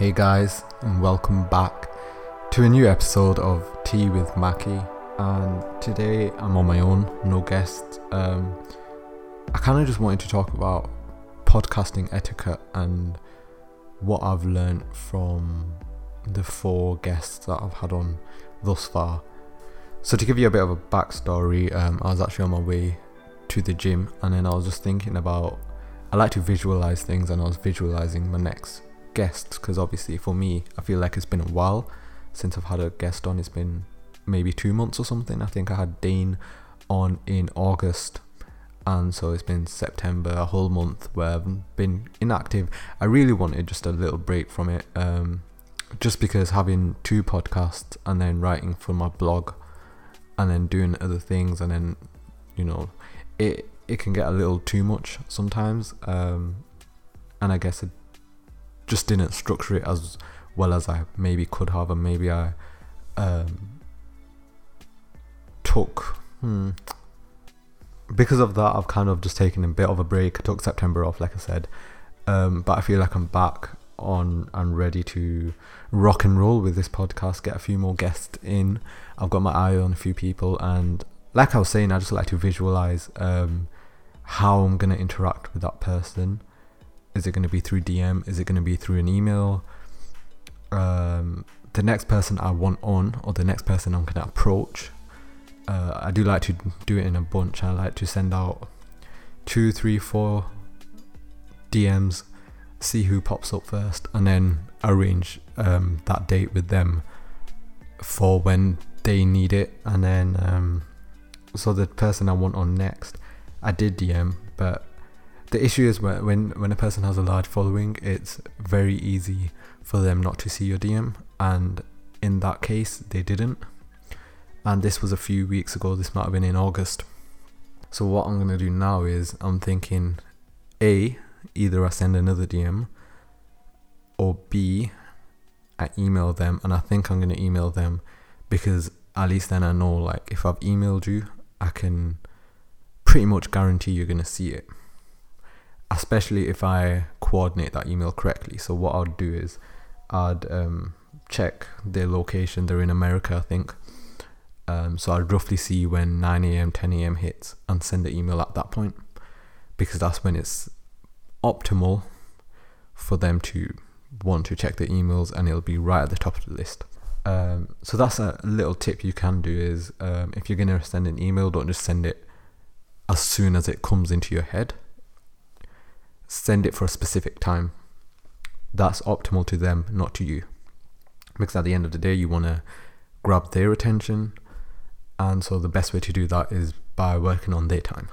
Hey guys, and welcome back to a new episode of Tea with Mackie. And today I'm on my own, no guests. Um, I kind of just wanted to talk about podcasting etiquette and what I've learned from the four guests that I've had on thus far. So, to give you a bit of a backstory, um, I was actually on my way to the gym and then I was just thinking about I like to visualize things and I was visualizing my next guests because obviously for me I feel like it's been a while since I've had a guest on. It's been maybe two months or something. I think I had Dane on in August, and so it's been September, a whole month where I've been inactive. I really wanted just a little break from it, um, just because having two podcasts and then writing for my blog, and then doing other things, and then you know, it it can get a little too much sometimes. Um, and I guess it just didn't structure it as well as I maybe could have, and maybe I um, took. Hmm, because of that, I've kind of just taken a bit of a break. I took September off, like I said, um, but I feel like I'm back on and ready to rock and roll with this podcast. Get a few more guests in. I've got my eye on a few people, and like I was saying, I just like to visualize um, how I'm gonna interact with that person is it going to be through DM? Is it going to be through an email? Um, the next person I want on, or the next person I'm going to approach, uh, I do like to do it in a bunch. I like to send out two, three, four DMs, see who pops up first, and then arrange um, that date with them for when they need it. And then, um, so the person I want on next, I did DM, but the issue is when when a person has a large following, it's very easy for them not to see your DM, and in that case, they didn't. And this was a few weeks ago. This might have been in August. So what I'm gonna do now is I'm thinking, a either I send another DM, or b I email them, and I think I'm gonna email them because at least then I know like if I've emailed you, I can pretty much guarantee you're gonna see it especially if I coordinate that email correctly. So what I'd do is I'd um, check their location. They're in America, I think. Um, so I'd roughly see when 9 a.m., 10 a.m. hits and send the email at that point because that's when it's optimal for them to want to check their emails and it'll be right at the top of the list. Um, so that's a little tip you can do is um, if you're going to send an email, don't just send it as soon as it comes into your head send it for a specific time. That's optimal to them, not to you. Because at the end of the day, you want to grab their attention. And so the best way to do that is by working on their time.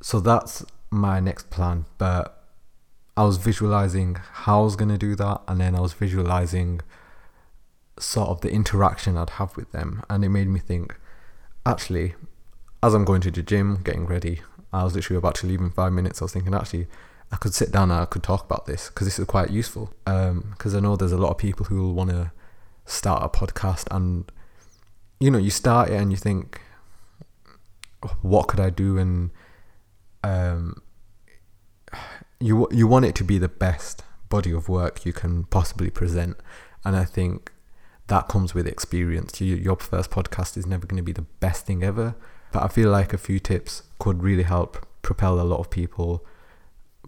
So that's my next plan. But I was visualizing how I was going to do that. And then I was visualizing sort of the interaction I'd have with them. And it made me think actually, as I'm going to the gym, getting ready, I was literally about to leave in five minutes. I was thinking, actually, I could sit down and I could talk about this because this is quite useful. Because um, I know there's a lot of people who will want to start a podcast and, you know, you start it and you think, what could I do? And um, you you want it to be the best body of work you can possibly present. And I think that comes with experience. your first podcast is never going to be the best thing ever but I feel like a few tips could really help propel a lot of people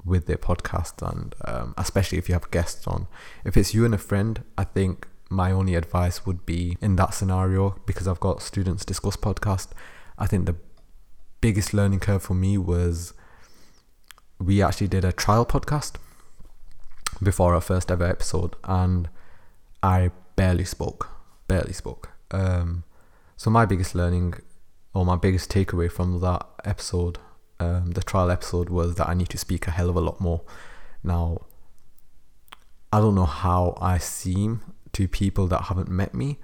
with their podcast, and um, especially if you have guests on. If it's you and a friend, I think my only advice would be in that scenario because I've got students discuss podcast. I think the biggest learning curve for me was we actually did a trial podcast before our first ever episode, and I barely spoke, barely spoke. Um, so my biggest learning or my biggest takeaway from that episode, um, the trial episode, was that I need to speak a hell of a lot more. Now, I don't know how I seem to people that haven't met me.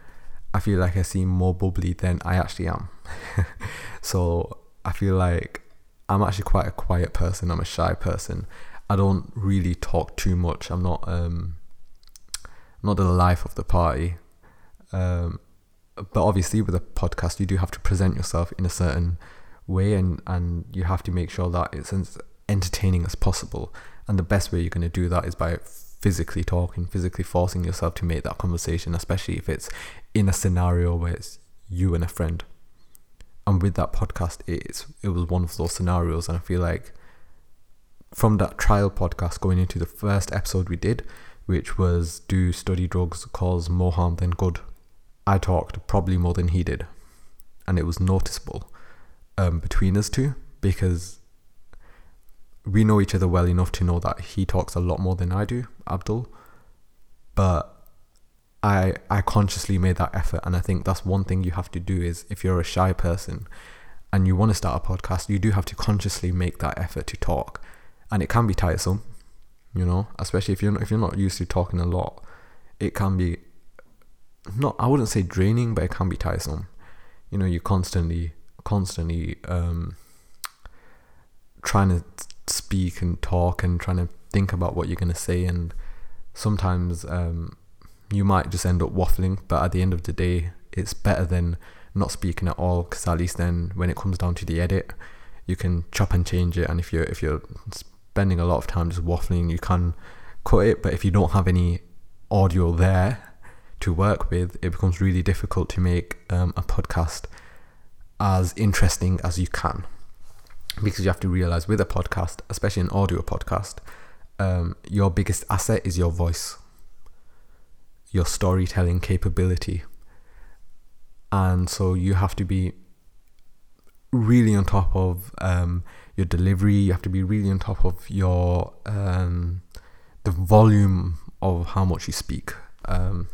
I feel like I seem more bubbly than I actually am. so I feel like I'm actually quite a quiet person. I'm a shy person. I don't really talk too much. I'm not um, not the life of the party. Um, but obviously with a podcast you do have to present yourself in a certain way and and you have to make sure that it's as entertaining as possible and the best way you're going to do that is by physically talking, physically forcing yourself to make that conversation, especially if it's in a scenario where it's you and a friend. And with that podcast, it's it was one of those scenarios, and I feel like from that trial podcast going into the first episode we did, which was do study drugs cause more harm than good, I talked probably more than he did, and it was noticeable um, between us two because we know each other well enough to know that he talks a lot more than I do, Abdul. But I I consciously made that effort and I think that's one thing you have to do is if you're a shy person and you want to start a podcast, you do have to consciously make that effort to talk. And it can be tiresome, you know, especially if you're not, if you're not used to talking a lot, it can be not I wouldn't say draining, but it can be tiresome. You know, you're constantly constantly um trying to speak and talk and trying to think about what you're going to say and sometimes um, you might just end up waffling but at the end of the day it's better than not speaking at all because at least then when it comes down to the edit you can chop and change it and if you're if you're spending a lot of time just waffling you can cut it but if you don't have any audio there to work with it becomes really difficult to make um, a podcast as interesting as you can because you have to realize with a podcast, especially an audio podcast, um, your biggest asset is your voice, your storytelling capability. And so you have to be really on top of um, your delivery. You have to be really on top of your um, the volume of how much you speak. Um,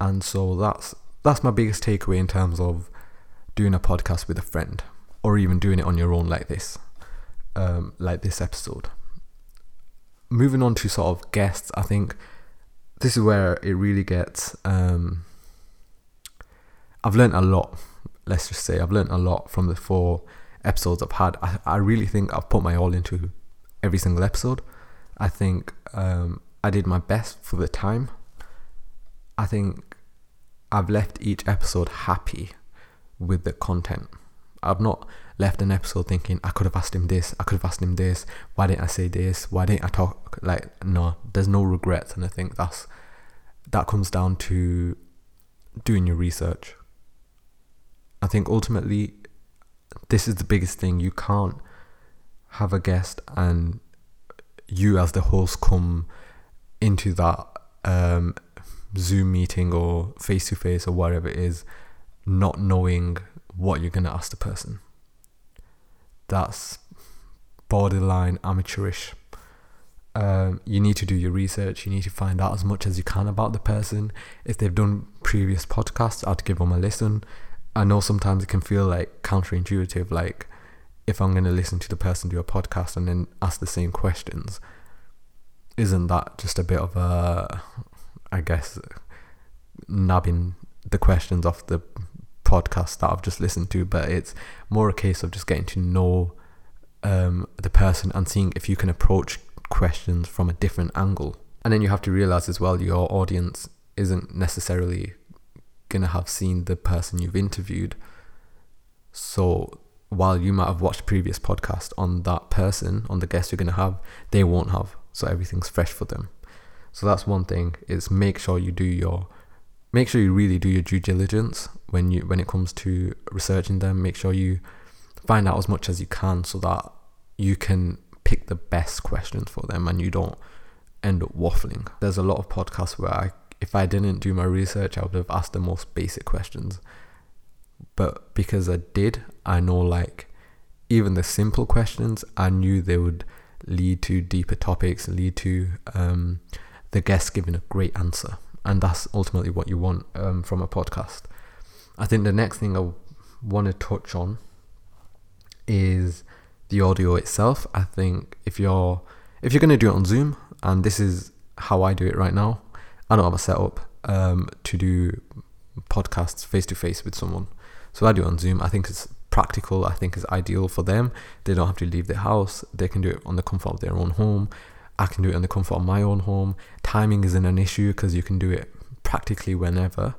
and so that's that's my biggest takeaway in terms of doing a podcast with a friend or even doing it on your own like this, um, like this episode. Moving on to sort of guests, I think this is where it really gets. Um, I've learned a lot. Let's just say I've learned a lot from the four episodes I've had. I, I really think I've put my all into every single episode. I think um, I did my best for the time. I think I've left each episode happy with the content. I've not left an episode thinking I could have asked him this, I could have asked him this. Why didn't I say this? Why didn't I talk? Like no, there's no regrets, and I think that's that comes down to doing your research. I think ultimately, this is the biggest thing. You can't have a guest and you as the host come into that um, Zoom meeting or face to face or whatever it is, not knowing what you're going to ask the person. That's borderline amateurish. Um, you need to do your research. You need to find out as much as you can about the person. If they've done previous podcasts, I'd give them a listen. I know sometimes it can feel like counterintuitive, like if I'm going to listen to the person do a podcast and then ask the same questions, isn't that just a bit of a, I guess, nabbing the questions off the podcast that I've just listened to, but it's more a case of just getting to know um, the person and seeing if you can approach questions from a different angle. And then you have to realize as well your audience isn't necessarily going to have seen the person you've interviewed. So while you might have watched previous podcast on that person, on the guest you're going to have, they won't have. So everything's fresh for them. So that's one thing is make sure you do your make sure you really do your due diligence when you when it comes to researching them. Make sure you find out as much as you can so that you can pick the best questions for them and you don't end up waffling. There's a lot of podcasts where I if I didn't do my research, I would have asked the most basic questions. But because I did, I know like even the simple questions, I knew they would lead to deeper topics, lead to um, the guest giving a great answer and that's ultimately what you want um, from a podcast. I think the next thing I want to touch on is the audio itself. I think if you're if you're going to do it on Zoom, and this is how I do it right now, I don't have a setup um, to do podcasts face to face with someone, so I do it on Zoom. I think it's practical. I think it's ideal for them. They don't have to leave their house. They can do it on the comfort of their own home. I can do it in the comfort of my own home. Timing isn't an issue because you can do it practically whenever.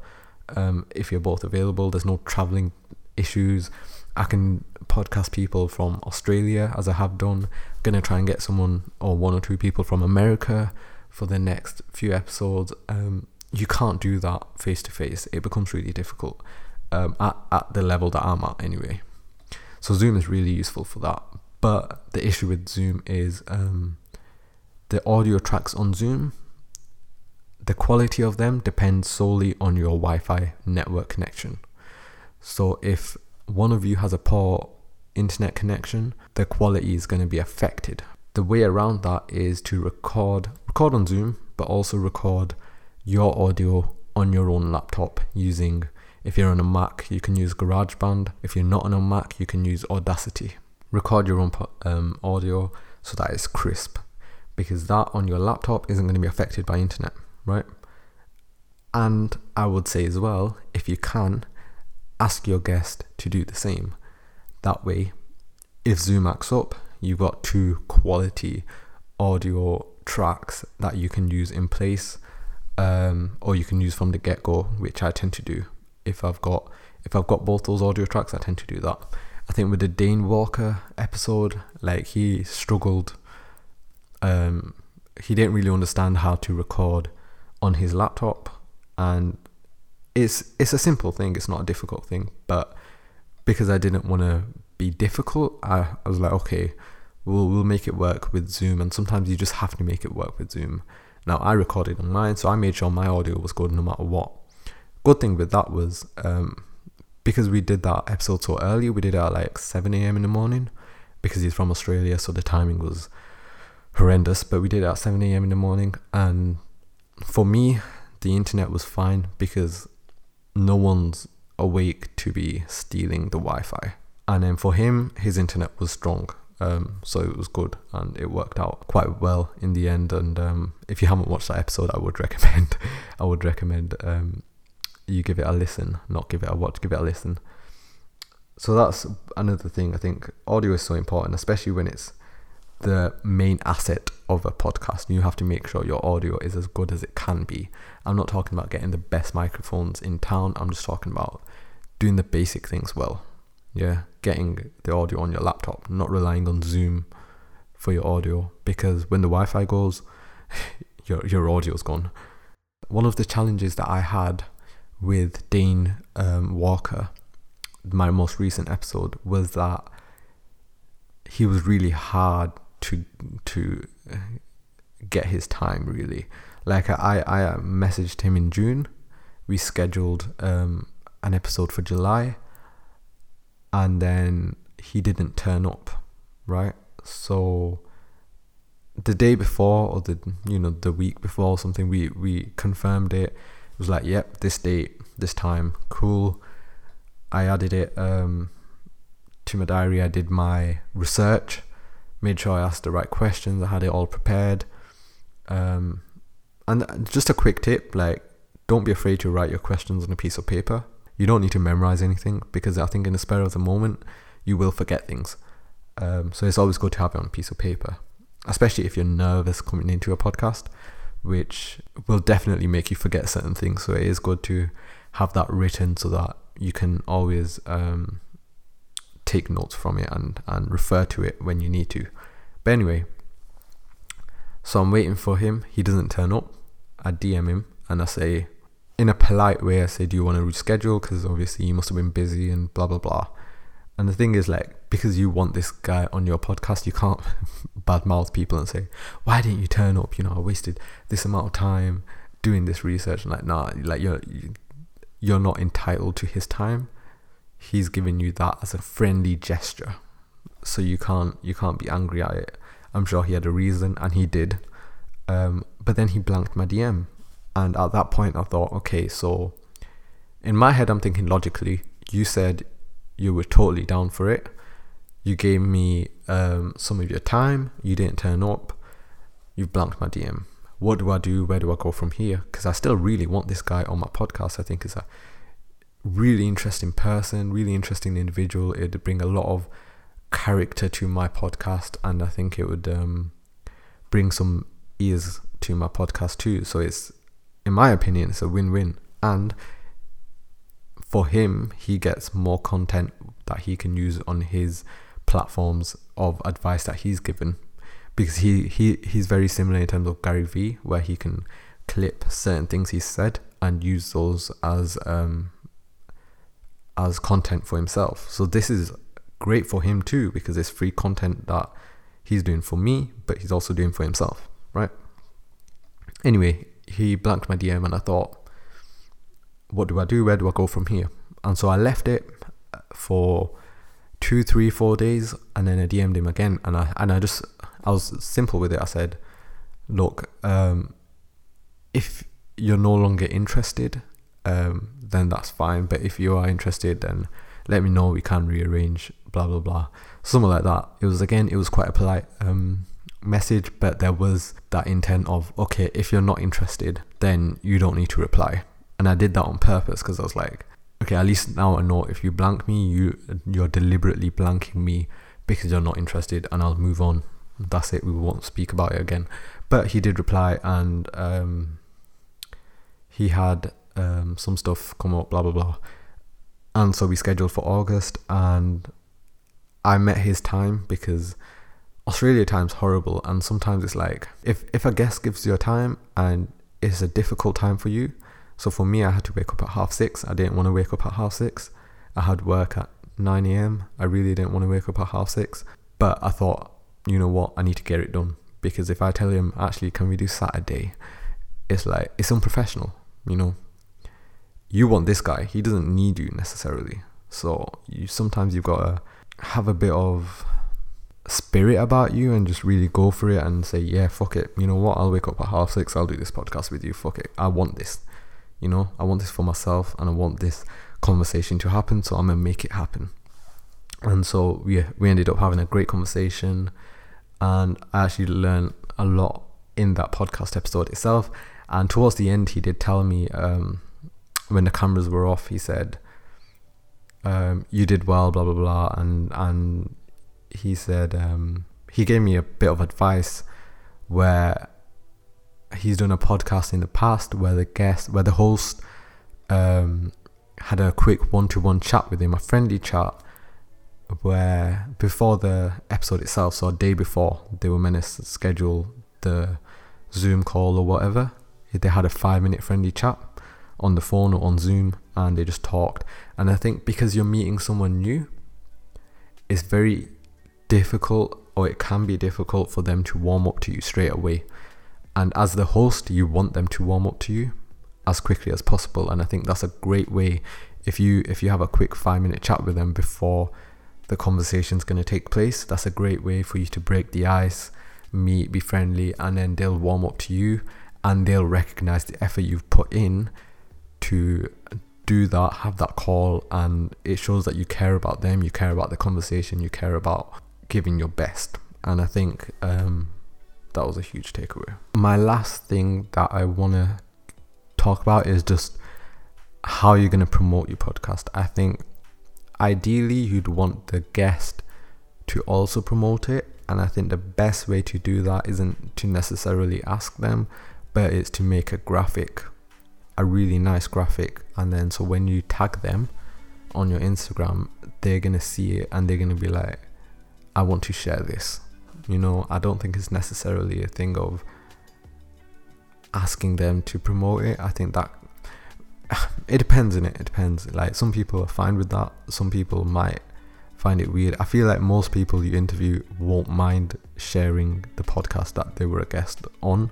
Um, if you're both available, there's no traveling issues. I can podcast people from Australia, as I have done. I'm gonna try and get someone or one or two people from America for the next few episodes. Um, you can't do that face to face. It becomes really difficult um, at at the level that I'm at anyway. So Zoom is really useful for that. But the issue with Zoom is um, the audio tracks on Zoom. The quality of them depends solely on your Wi-Fi network connection. So if one of you has a poor internet connection, the quality is going to be affected. The way around that is to record record on Zoom, but also record your audio on your own laptop using if you're on a Mac, you can use GarageBand. If you're not on a Mac, you can use Audacity. Record your own um, audio so that it's crisp because that on your laptop isn't going to be affected by internet, right? And I would say as well, if you can, ask your guest to do the same. That way, if Zoom acts up, you've got two quality audio tracks that you can use in place, um, or you can use from the get go, which I tend to do. If I've got if I've got both those audio tracks, I tend to do that. I think with the Dane Walker episode, like he struggled. Um, he didn't really understand how to record on his laptop, and it's it's a simple thing. It's not a difficult thing, but because I didn't want to be difficult, I, I was like, okay, we'll we'll make it work with Zoom. And sometimes you just have to make it work with Zoom. Now I recorded on mine, so I made sure my audio was good no matter what. Good thing with that was um, because we did that episode so early. We did it at like seven a.m. in the morning because he's from Australia, so the timing was horrendous. But we did it at seven a.m. in the morning, and for me, the internet was fine because no one's awake to be stealing the Wi-Fi. And then for him, his internet was strong, um, so it was good and it worked out quite well in the end. And um, if you haven't watched that episode, I would recommend, I would recommend um, you give it a listen, not give it a watch, give it a listen. So that's another thing. I think audio is so important, especially when it's the main asset of a podcast. You have to make sure your audio is as good as it can be. I'm not talking about getting the best microphones in town. I'm just talking about doing the basic things well. Yeah, getting the audio on your laptop, not relying on Zoom for your audio because when the Wi-Fi goes, your your audio's gone. One of the challenges that I had with Dane um, Walker, my most recent episode, was that he was really hard to to get his time really. Like I I messaged him in June. We scheduled um, an episode for July, and then he didn't turn up, right? So the day before or the you know the week before or something, we we confirmed it. It was like, yep, this date, this time, cool. I added it um, to my diary. I did my research made sure I asked the right questions. I had it all prepared. Um, and just a quick tip like, don't be afraid to write your questions on a piece of paper. You don't need to memorize anything because I think in the spur of the moment, you will forget things. Um, so it's always good to have it on a piece of paper, especially if you're nervous coming into a podcast, which will definitely make you forget certain things. So it is good to have that written so that you can always um, take notes from it and, and refer to it when you need to. But anyway, so I'm waiting for him. He doesn't turn up. I DM him and I say, in a polite way, I say, Do you want to reschedule? Because obviously you must have been busy and blah, blah, blah. And the thing is, like, because you want this guy on your podcast, you can't badmouth people and say, Why didn't you turn up? You know, I wasted this amount of time doing this research. And like, nah, like, you're, you're not entitled to his time he's giving you that as a friendly gesture. So you can't you can't be angry at it. I'm sure he had a reason, and he did. Um, but then he blanked my DM, and at that point I thought, okay, so in my head I'm thinking logically. You said you were totally down for it. You gave me um, some of your time. You didn't turn up. You've blanked my DM. What do I do? Where do I go from here? Because I still really want this guy on my podcast. I think is a really interesting person, really interesting individual. It'd bring a lot of character to my podcast, and I think it would um, bring some ears to my podcast too. So it's, in my opinion, it's a win-win. And for him, he gets more content that he can use on his platforms of advice that he's given because he, he he's very similar in terms of Gary Vee, where he can clip certain things he said and use those as um, as content for himself. So this is great for him too because it's free content that he's doing for me, but he's also doing for himself, right? Anyway, he blanked my DM and I thought, what do I do? Where do I go from here? And so I left it for two, three, four days, and then I DM'd him again, and I and I just I was simple with it. I said, look, um, if you're no longer interested, um, then that's fine. But if you are interested, then let me know. We can rearrange. Blah blah blah. Something like that. It was again. It was quite a polite um, message, but there was that intent of okay, if you're not interested, then you don't need to reply. And I did that on purpose because I was like, okay, at least now I know if you blank me, you you're deliberately blanking me because you're not interested, and I'll move on. That's it. We won't speak about it again. But he did reply, and um, he had um, some stuff come up, blah blah blah, and so we scheduled for August, and I met his time because Australia time's horrible, and sometimes it's like if if a guest gives you a time and it's a difficult time for you so for me, I had to wake up at half six. I didn't want to wake up at half six. I had work at 9 a.m. I really didn't want to wake up at half six. But I thought, you know what, I need to get it done. Because if I tell him, actually, can we do Saturday? It's like, it's unprofessional, you know. You want this guy, he doesn't need you necessarily. So you sometimes you've got to have a bit of spirit about you and just really go for it and say, yeah, fuck it. You know what? I'll wake up at half six. I'll do this podcast with you. Fuck it. I want this. You know, I want this for myself and I want this conversation to happen, so I'm gonna make it happen. And so we we ended up having a great conversation, and I actually learned a lot in that podcast episode itself. And towards the end, he did tell me um, when the cameras were off, he said, um, "You did well," blah blah blah, and and he said um, he gave me a bit of advice where he's done a podcast in the past where the guest, where the host um, had a quick one-to-one chat with him, a friendly chat, where before the episode itself, so a day before, they were meant to schedule the Zoom call or whatever. They had a five-minute friendly chat on the phone or on Zoom, and they just talked. And I think because you're meeting someone new, it's very difficult, or it can be difficult for them to warm up to you straight away and as the host, you want them to warm up to you as quickly as possible. And I think that's a great way if you if you have a quick five minute chat with them before the conversation's going to take place. That's a great way for you to break the ice, meet, be friendly, and then they'll warm up to you and they'll recognize the effort you've put in to do that, have that call, and it shows that you care about them, you care about the conversation, you care about giving your best. And I think um, that was a huge takeaway. My last thing that I want to talk about is just how you're going to promote your podcast. I think ideally you'd want the guest to also promote it. And I think the best way to do that isn't to necessarily ask them, but it's to make a graphic, a really nice graphic. And then so when you tag them on your Instagram, they're to see it and they're to be like, I want to share this. You know, I don't think it's necessarily a thing of asking them to promote it. I think that it depends in it. It depends. Like some people are fine with that. Some people might find it weird. I feel like most people you interview won't mind sharing the podcast that they were a guest on.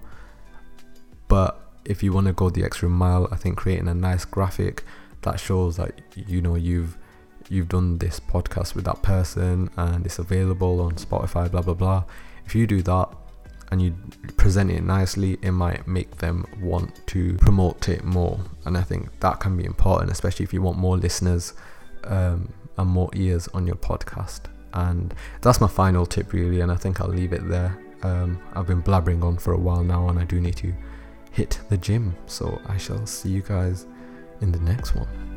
But if you want to go the extra mile, I think creating a nice graphic that shows that you know you've you've done this podcast with that person and it's available on Spotify, blah blah blah. If you do that and you present it nicely, it might make them want to promote it more. And I think that can be important, especially if you want more listeners um, and more ears on your podcast. And that's my final tip, really. And I think I'll leave it there. Um, I've been blabbering on for a while now, and I do need to hit the gym. So I shall see you guys in the next one.